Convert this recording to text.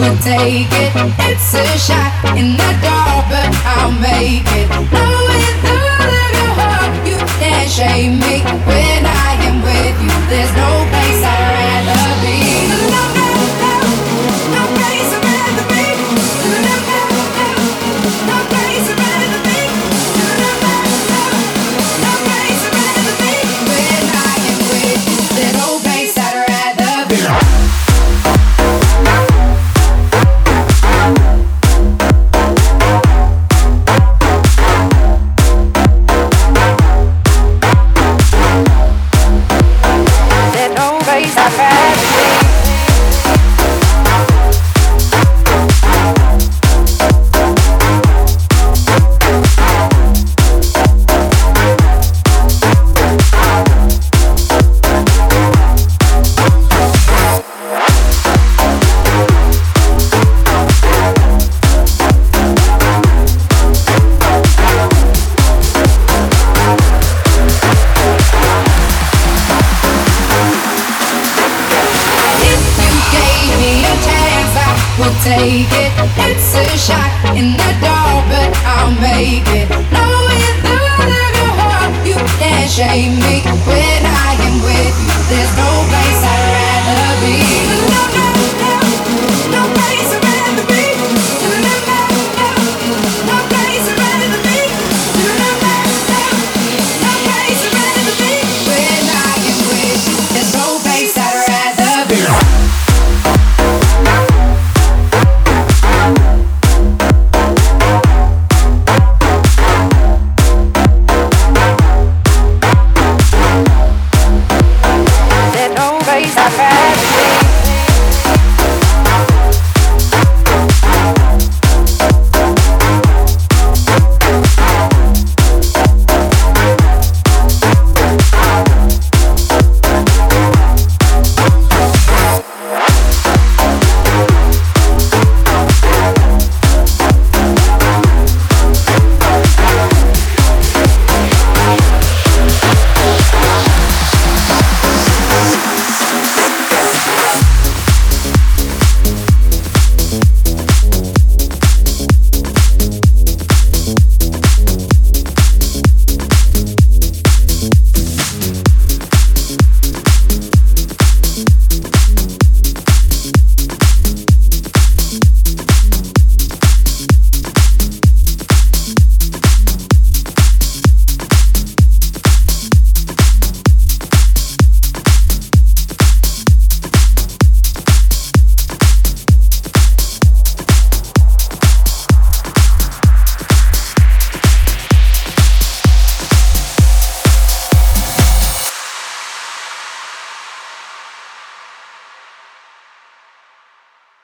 will take it. It's a shot in the dark, but I'll make it. I'm with all of your heart, you can't shame me when I am with you. This will take it. It's a shot in the dark, but I'll make it. No, you thought I hard, you can't shame me when I.